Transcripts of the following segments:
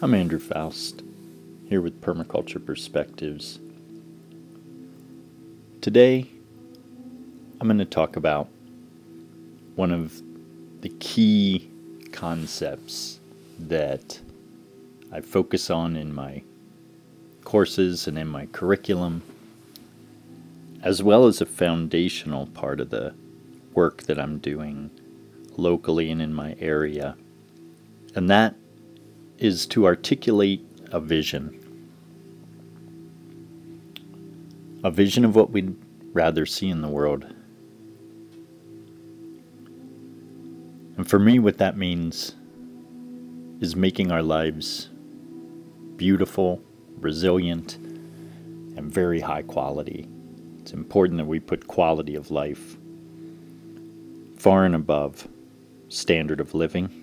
I'm Andrew Faust, here with Permaculture Perspectives. Today, I'm going to talk about one of the key concepts that I focus on in my courses and in my curriculum, as well as a foundational part of the work that I'm doing locally and in my area. And that is to articulate a vision. A vision of what we'd rather see in the world. And for me, what that means is making our lives beautiful, resilient, and very high quality. It's important that we put quality of life far and above standard of living.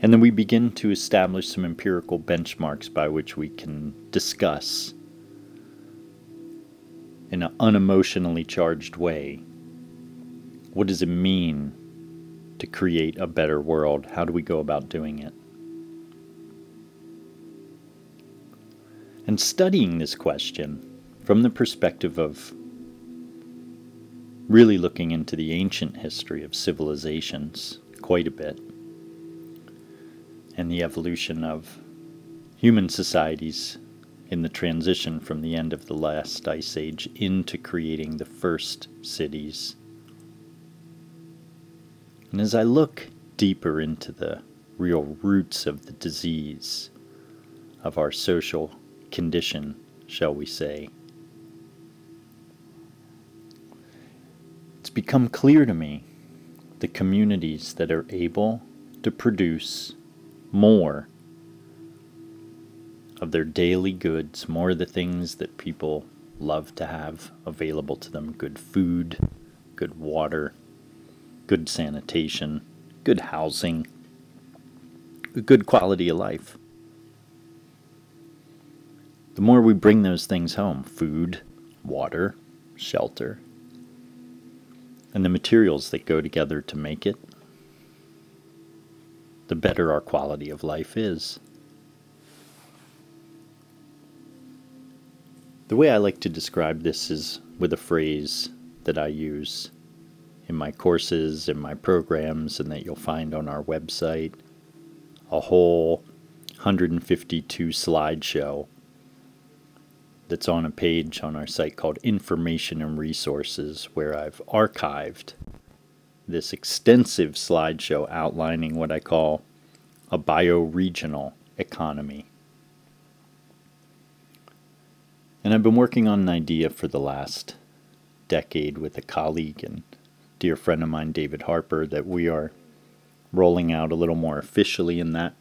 And then we begin to establish some empirical benchmarks by which we can discuss in an unemotionally charged way what does it mean to create a better world? How do we go about doing it? And studying this question from the perspective of really looking into the ancient history of civilizations quite a bit and the evolution of human societies in the transition from the end of the last ice age into creating the first cities. And as I look deeper into the real roots of the disease of our social condition, shall we say, it's become clear to me the communities that are able to produce more of their daily goods, more of the things that people love to have available to them good food, good water, good sanitation, good housing, good quality of life. The more we bring those things home food, water, shelter, and the materials that go together to make it, the better our quality of life is. The way I like to describe this is with a phrase that I use in my courses, in my programs, and that you'll find on our website. A whole 152 slideshow that's on a page on our site called Information and Resources, where I've archived this extensive slideshow outlining what I call a bioregional economy. And I've been working on an idea for the last decade with a colleague and dear friend of mine, David Harper, that we are rolling out a little more officially, and that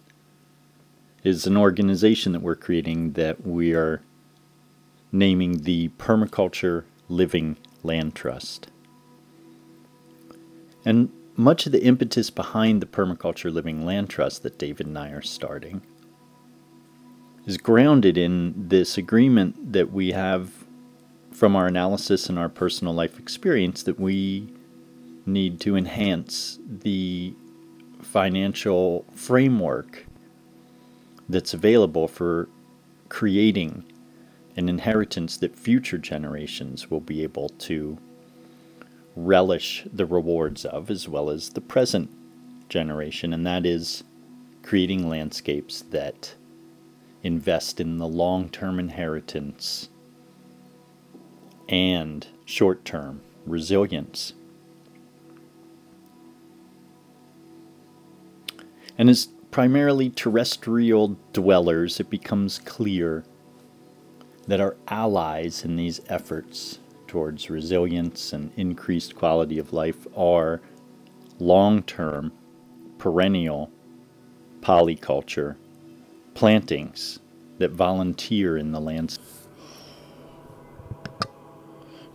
is an organization that we're creating that we are naming the Permaculture Living Land Trust. And much of the impetus behind the Permaculture Living Land Trust that David and I are starting is grounded in this agreement that we have from our analysis and our personal life experience that we need to enhance the financial framework that's available for creating an inheritance that future generations will be able to relish the rewards of, as well as the present generation, and that is creating landscapes that invest in the long term inheritance and short term resilience. And as primarily terrestrial dwellers, it becomes clear that our allies in these efforts towards resilience and increased quality of life are long term, perennial polyculture plantings that volunteer in the landscape.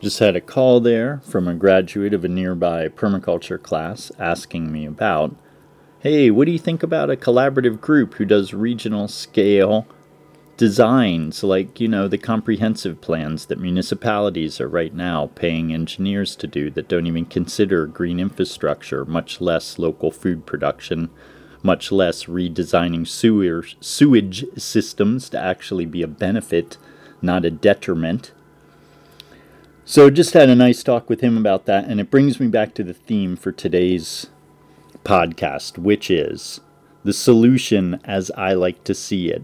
Just had a call there from a graduate of a nearby permaculture class asking me about hey, what do you think about a collaborative group who does regional scale designs like, you know, the comprehensive plans that municipalities are right now paying engineers to do that don't even consider green infrastructure, much less local food production, much less redesigning sewer, sewage systems to actually be a benefit, not a detriment. So, just had a nice talk with him about that, and it brings me back to the theme for today's podcast, which is the solution, as I like to see it,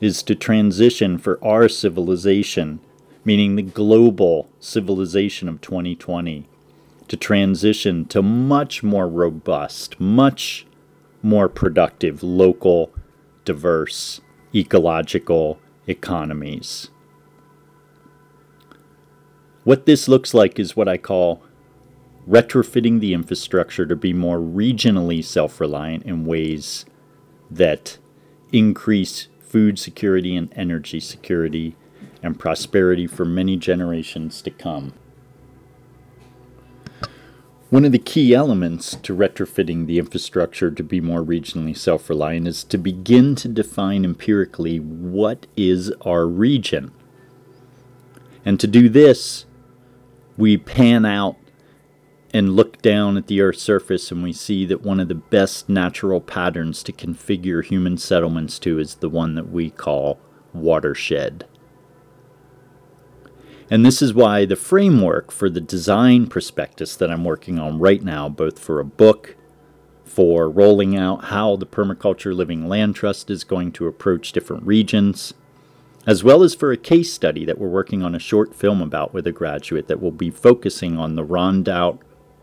is to transition for our civilization, meaning the global civilization of 2020, to transition to much more robust, much more productive, local, diverse, ecological economies. What this looks like is what I call retrofitting the infrastructure to be more regionally self reliant in ways that increase food security and energy security and prosperity for many generations to come. One of the key elements to retrofitting the infrastructure to be more regionally self reliant is to begin to define empirically what is our region. And to do this, we pan out and look down at the Earth's surface and we see that one of the best natural patterns to configure human settlements to is the one that we call watershed. And this is why the framework for the design prospectus that I'm working on right now, both for a book, for rolling out how the Permaculture Living Land Trust is going to approach different regions, as well as for a case study that we're working on a short film about with a graduate that will be focusing on the Rondout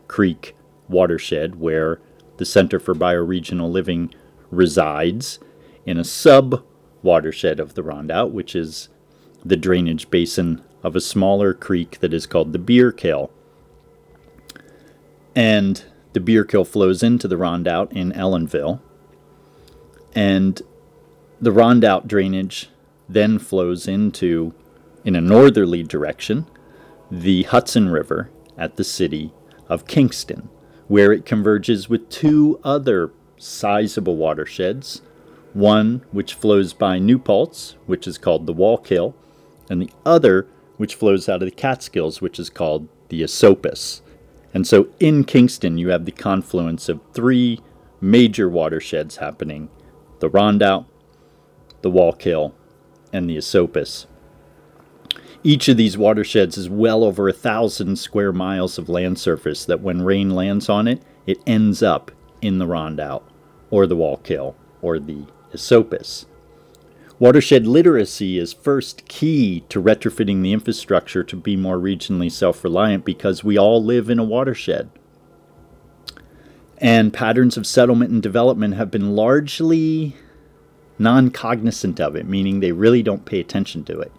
Creek watershed, where the Center for Bioregional Living resides, in a sub watershed of the Rondout, which is the drainage basin of a smaller creek that is called the Beerkill. And the Beerkill flows into the Rondout in Ellenville. And the Rondout drainage then flows into, in a northerly direction, the Hudson River at the city of Kingston, where it converges with two other sizable watersheds, one which flows by New Paltz, which is called the Wallkill, and the other which flows out of the Catskills, which is called the Esopus. And so in Kingston, you have the confluence of three major watersheds happening the Rondout, the Wallkill, and the Esopus. Each of these watersheds is well over a thousand square miles of land surface that when rain lands on it, it ends up in the Rondout, or the Wallkill, or the Esopus. Watershed literacy is first key to retrofitting the infrastructure to be more regionally self reliant because we all live in a watershed. And patterns of settlement and development have been largely non cognizant of it, meaning they really don't pay attention to it.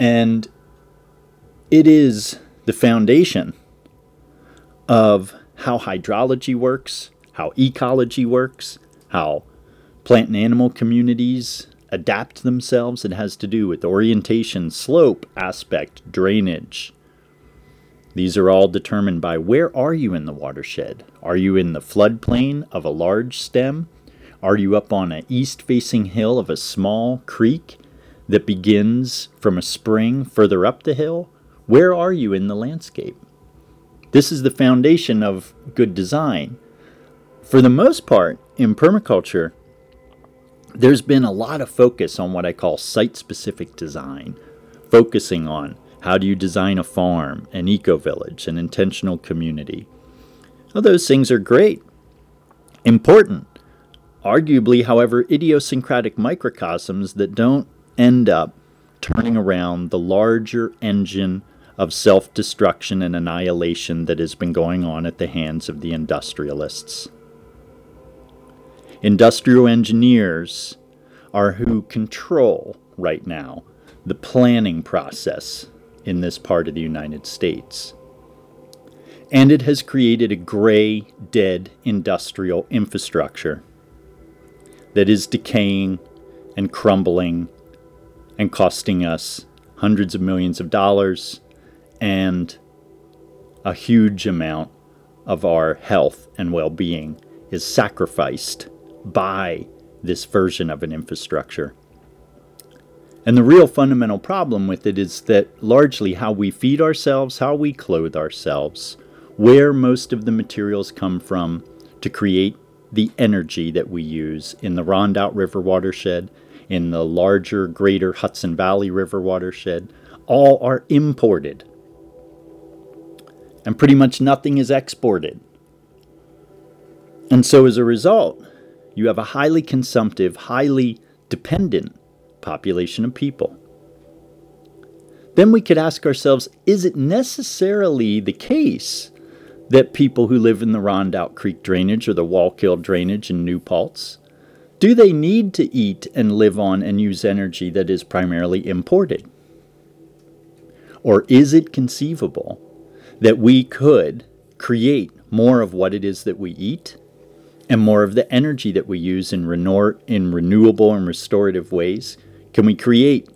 And it is the foundation of how hydrology works, how ecology works, how Plant and animal communities adapt themselves. It has to do with orientation, slope, aspect, drainage. These are all determined by where are you in the watershed? Are you in the floodplain of a large stem? Are you up on an east facing hill of a small creek that begins from a spring further up the hill? Where are you in the landscape? This is the foundation of good design. For the most part, in permaculture, there's been a lot of focus on what I call site specific design, focusing on how do you design a farm, an eco village, an intentional community. Well, those things are great, important, arguably, however, idiosyncratic microcosms that don't end up turning around the larger engine of self destruction and annihilation that has been going on at the hands of the industrialists. Industrial engineers are who control right now the planning process in this part of the United States. And it has created a gray, dead industrial infrastructure that is decaying and crumbling and costing us hundreds of millions of dollars and a huge amount of our health and well being is sacrificed by this version of an infrastructure. And the real fundamental problem with it is that largely how we feed ourselves, how we clothe ourselves, where most of the materials come from to create the energy that we use in the Rondout River watershed, in the larger, greater Hudson Valley River watershed, all are imported. And pretty much nothing is exported. And so as a result, you have a highly consumptive, highly dependent population of people. Then we could ask ourselves is it necessarily the case that people who live in the Rondout Creek drainage or the Wallkill drainage in New Paltz do they need to eat and live on and use energy that is primarily imported? Or is it conceivable that we could create more of what it is that we eat and more of the energy that we use in, renew- in renewable and restorative ways? Can we create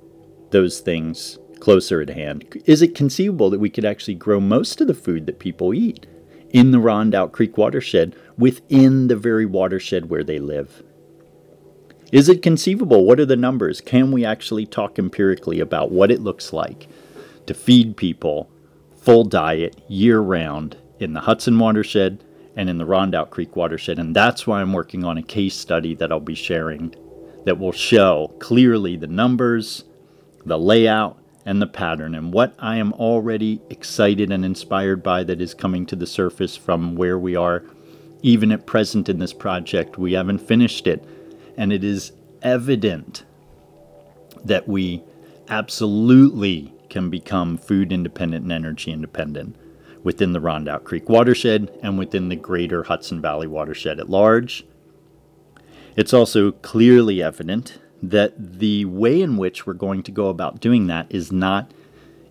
those things closer at hand? Is it conceivable that we could actually grow most of the food that people eat in the Rondout Creek watershed within the very watershed where they live? Is it conceivable? What are the numbers? Can we actually talk empirically about what it looks like to feed people full diet year round in the Hudson watershed and in the Rondout Creek watershed. And that's why I'm working on a case study that I'll be sharing that will show clearly the numbers, the layout, and the pattern, and what I am already excited and inspired by that is coming to the surface from where we are, even at present in this project. We haven't finished it, and it is evident that we absolutely can become food independent and energy independent within the Rondout Creek watershed and within the greater Hudson Valley watershed at large. It's also clearly evident that the way in which we're going to go about doing that is not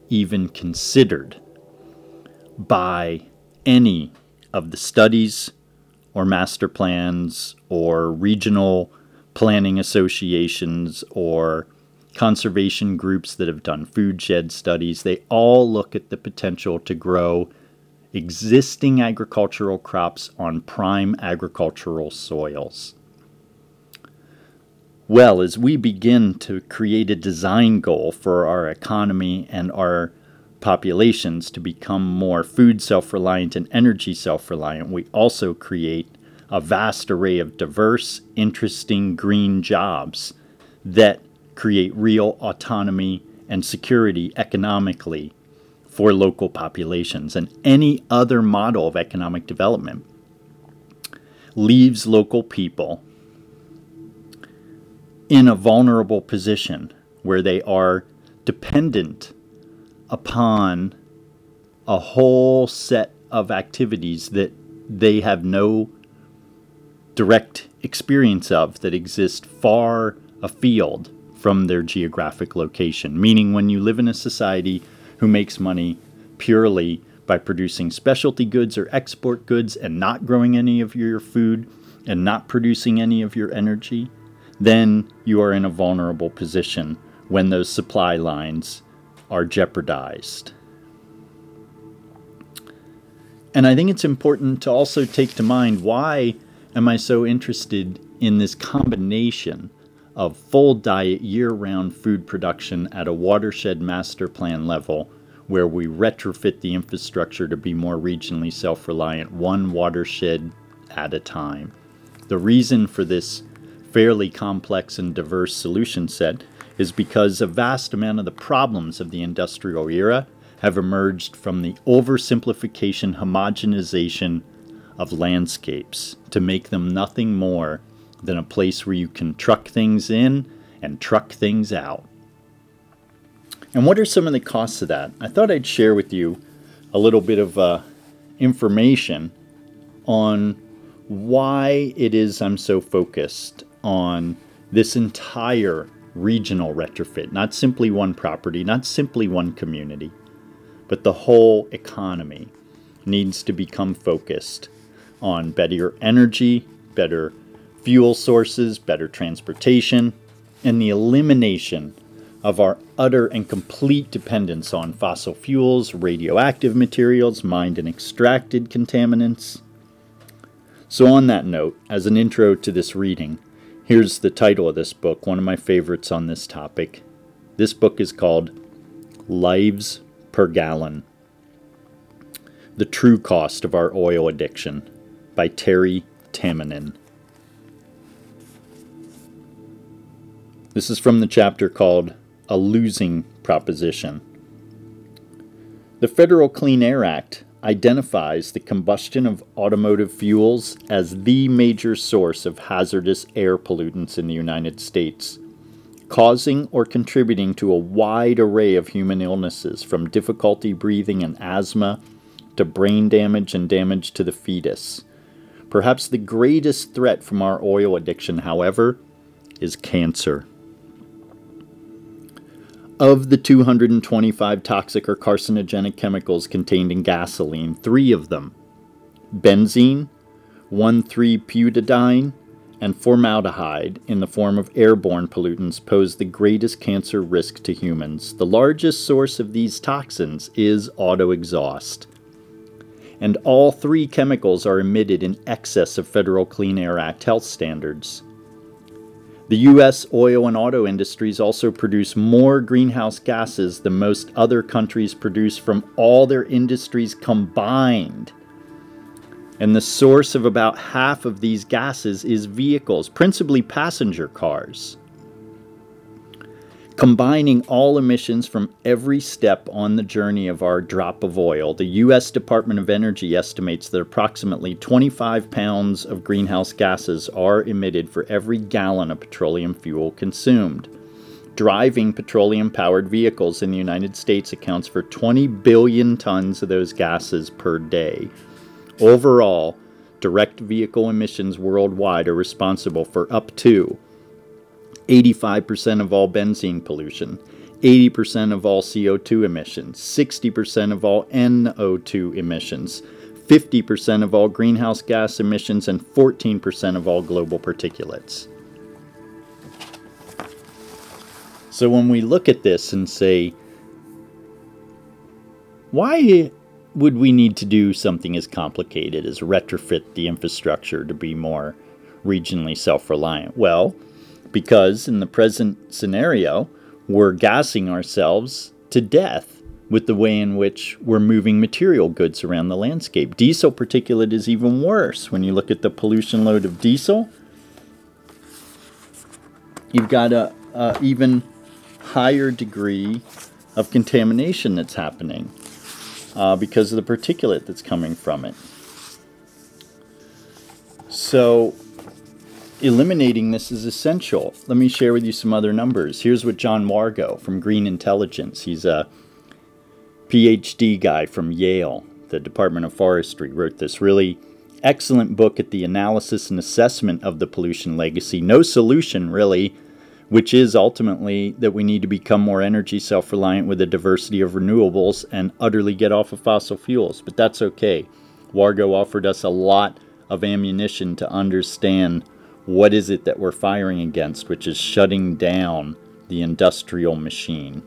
even considered by any of the studies or master plans or regional planning associations or conservation groups that have done food shed studies, they all look at the potential to grow existing agricultural crops on prime agricultural soils. Well, as we begin to create a design goal for our economy and our populations to become more food self reliant and energy self reliant, we also create a vast array of diverse, interesting green jobs that create real autonomy and security economically for local populations. And any other model of economic development leaves local people in a vulnerable position where they are dependent upon a whole set of activities that they have no direct experience of that exist far afield from their geographic location. Meaning, when you live in a society who makes money purely by producing specialty goods or export goods and not growing any of your food and not producing any of your energy, then you are in a vulnerable position when those supply lines are jeopardized. And I think it's important to also take to mind why am I so interested in this combination of full diet year round food production at a watershed master plan level where we retrofit the infrastructure to be more regionally self reliant, one watershed at a time. The reason for this fairly complex and diverse solution set is because a vast amount of the problems of the industrial era have emerged from the oversimplification, homogenization of landscapes to make them nothing more than a place where you can truck things in and truck things out. And what are some of the costs of that? I thought I'd share with you a little bit of uh, information on why it is I'm so focused on this entire regional retrofit, not simply one property, not simply one community, but the whole economy needs to become focused on better energy, better fuel sources, better transportation, and the elimination of our utter and complete dependence on fossil fuels, radioactive materials, mined and extracted contaminants. So, on that note, as an intro to this reading, here's the title of this book, one of my favorites on this topic. This book is called Lives per Gallon The True Cost of Our Oil Addiction by Terry Tamminen. This is from the chapter called A Losing Proposition. The Federal Clean Air Act identifies the combustion of automotive fuels as the major source of hazardous air pollutants in the United States, causing or contributing to a wide array of human illnesses from difficulty breathing and asthma to brain damage and damage to the fetus. Perhaps the greatest threat from our oil addiction, however, is cancer. Of the 225 toxic or carcinogenic chemicals contained in gasoline, three of them, benzene, 1,3-butadiene, and formaldehyde in the form of airborne pollutants pose the greatest cancer risk to humans. The largest source of these toxins is auto exhaust. And all three chemicals are emitted in excess of Federal Clean Air Act health standards. The U.S. oil and auto industries also produce more greenhouse gases than most other countries produce from all their industries combined. And the source of about half of these gases is vehicles, principally passenger cars combining all emissions from every step on the journey of our drop of oil, the U.S. Department of Energy estimates that approximately 25 pounds of greenhouse gases are emitted for every gallon of petroleum fuel consumed. Driving petroleum powered vehicles in the United States accounts for 20 billion tons of those gases per day. Overall, direct vehicle emissions worldwide are responsible for up to 85% of all benzene pollution, 80% of all CO2 emissions, 60% of all NO2 emissions, 50% of all greenhouse gas emissions, and 14% of all global particulates. So when we look at this and say, why would we need to do something as complicated as retrofit the infrastructure to be more regionally self reliant? Well, because in the present scenario, we're gassing ourselves to death with the way in which we're moving material goods around the landscape. Diesel particulate is even worse. When you look at the pollution load of diesel, you've got a, a even higher degree of contamination that's happening uh, because of the particulate that's coming from it. So eliminating this is essential. Let me share with you some other numbers. Here's what John Wargo from Green Intelligence, he's a PhD guy from Yale, the Department of Forestry, wrote this really excellent book at the analysis and assessment of the pollution legacy. No solution, really, which is ultimately that we need to become more energy self reliant with a diversity of renewables and utterly get off of fossil fuels. But that's okay. Wargo offered us a lot of ammunition to understand what is it that we're firing against, which is shutting down the industrial machine.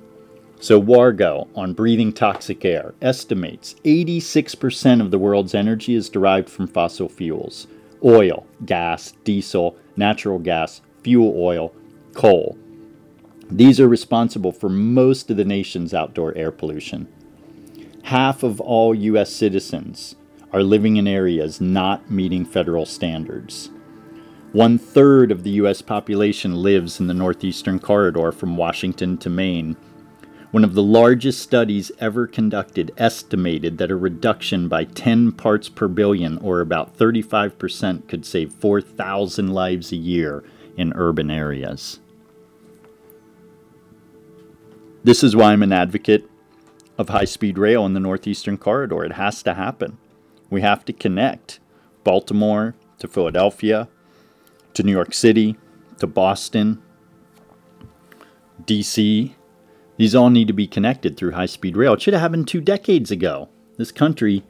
So, Wargo, on breathing toxic air, estimates 86% of the world's energy is derived from fossil fuels oil, gas, diesel, natural gas, fuel oil, coal. These are responsible for most of the nation's outdoor air pollution. Half of all U.S. citizens are living in areas not meeting federal standards. One third of the U.S. population lives in the northeastern corridor from Washington to Maine. One of the largest studies ever conducted estimated that a reduction by 10 parts per billion, or about 35%, could save 4,000 lives a year in urban areas. This is why I'm an advocate of high speed rail in the Northeastern Corridor. It has to happen. We have to connect Baltimore to Philadelphia, to New York City, to Boston, DC. These all need to be connected through high speed rail. It should have happened two decades ago. This country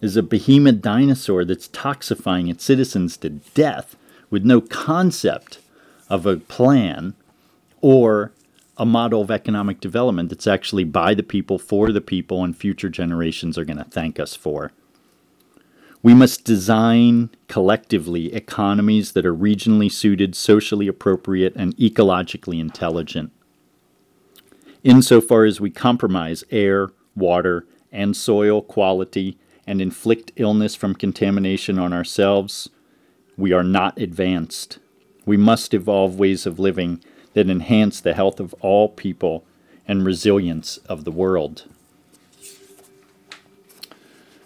is a behemoth dinosaur that's toxifying its citizens to death with no concept of a plan or a model of economic development that's actually by the people, for the people, and future generations are going to thank us for. We must design collectively economies that are regionally suited, socially appropriate, and ecologically intelligent. Insofar as we compromise air, water, and soil quality and inflict illness from contamination on ourselves, we are not advanced. We must evolve ways of living that enhance the health of all people and resilience of the world.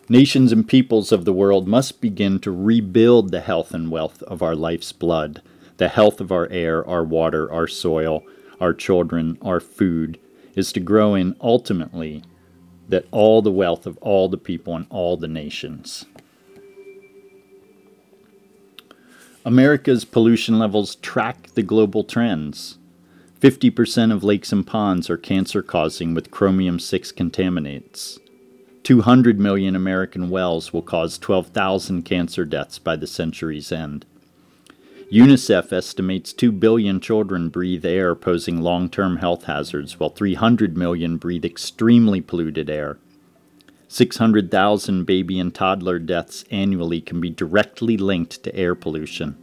Nations and peoples of the world must begin to rebuild the health and wealth of our life's blood, the health of our air, our water, our soil, our children, our food, is to grow in ultimately that all the wealth of all the people and all the nations. America's pollution levels track the global trends. 50% of lakes and ponds are cancer causing with chromium 6 contaminants. 200 million American wells will cause 12,000 cancer deaths by the century's end. UNICEF estimates 2 billion children breathe air posing long term health hazards, while 300 million breathe extremely polluted air. 600,000 baby and toddler deaths annually can be directly linked to air pollution.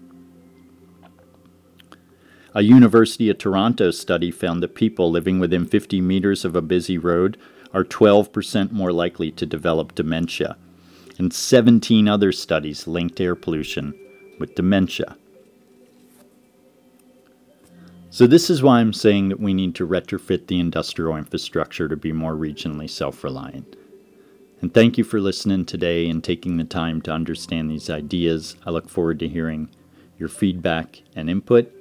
A University of Toronto study found that people living within 50 meters of a busy road are 12% more likely to develop dementia, and 17 other studies linked air pollution with dementia. So, this is why I'm saying that we need to retrofit the industrial infrastructure to be more regionally self reliant. And thank you for listening today and taking the time to understand these ideas. I look forward to hearing your feedback and input,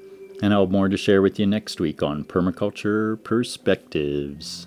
and I'll have more to share with you next week on Permaculture Perspectives.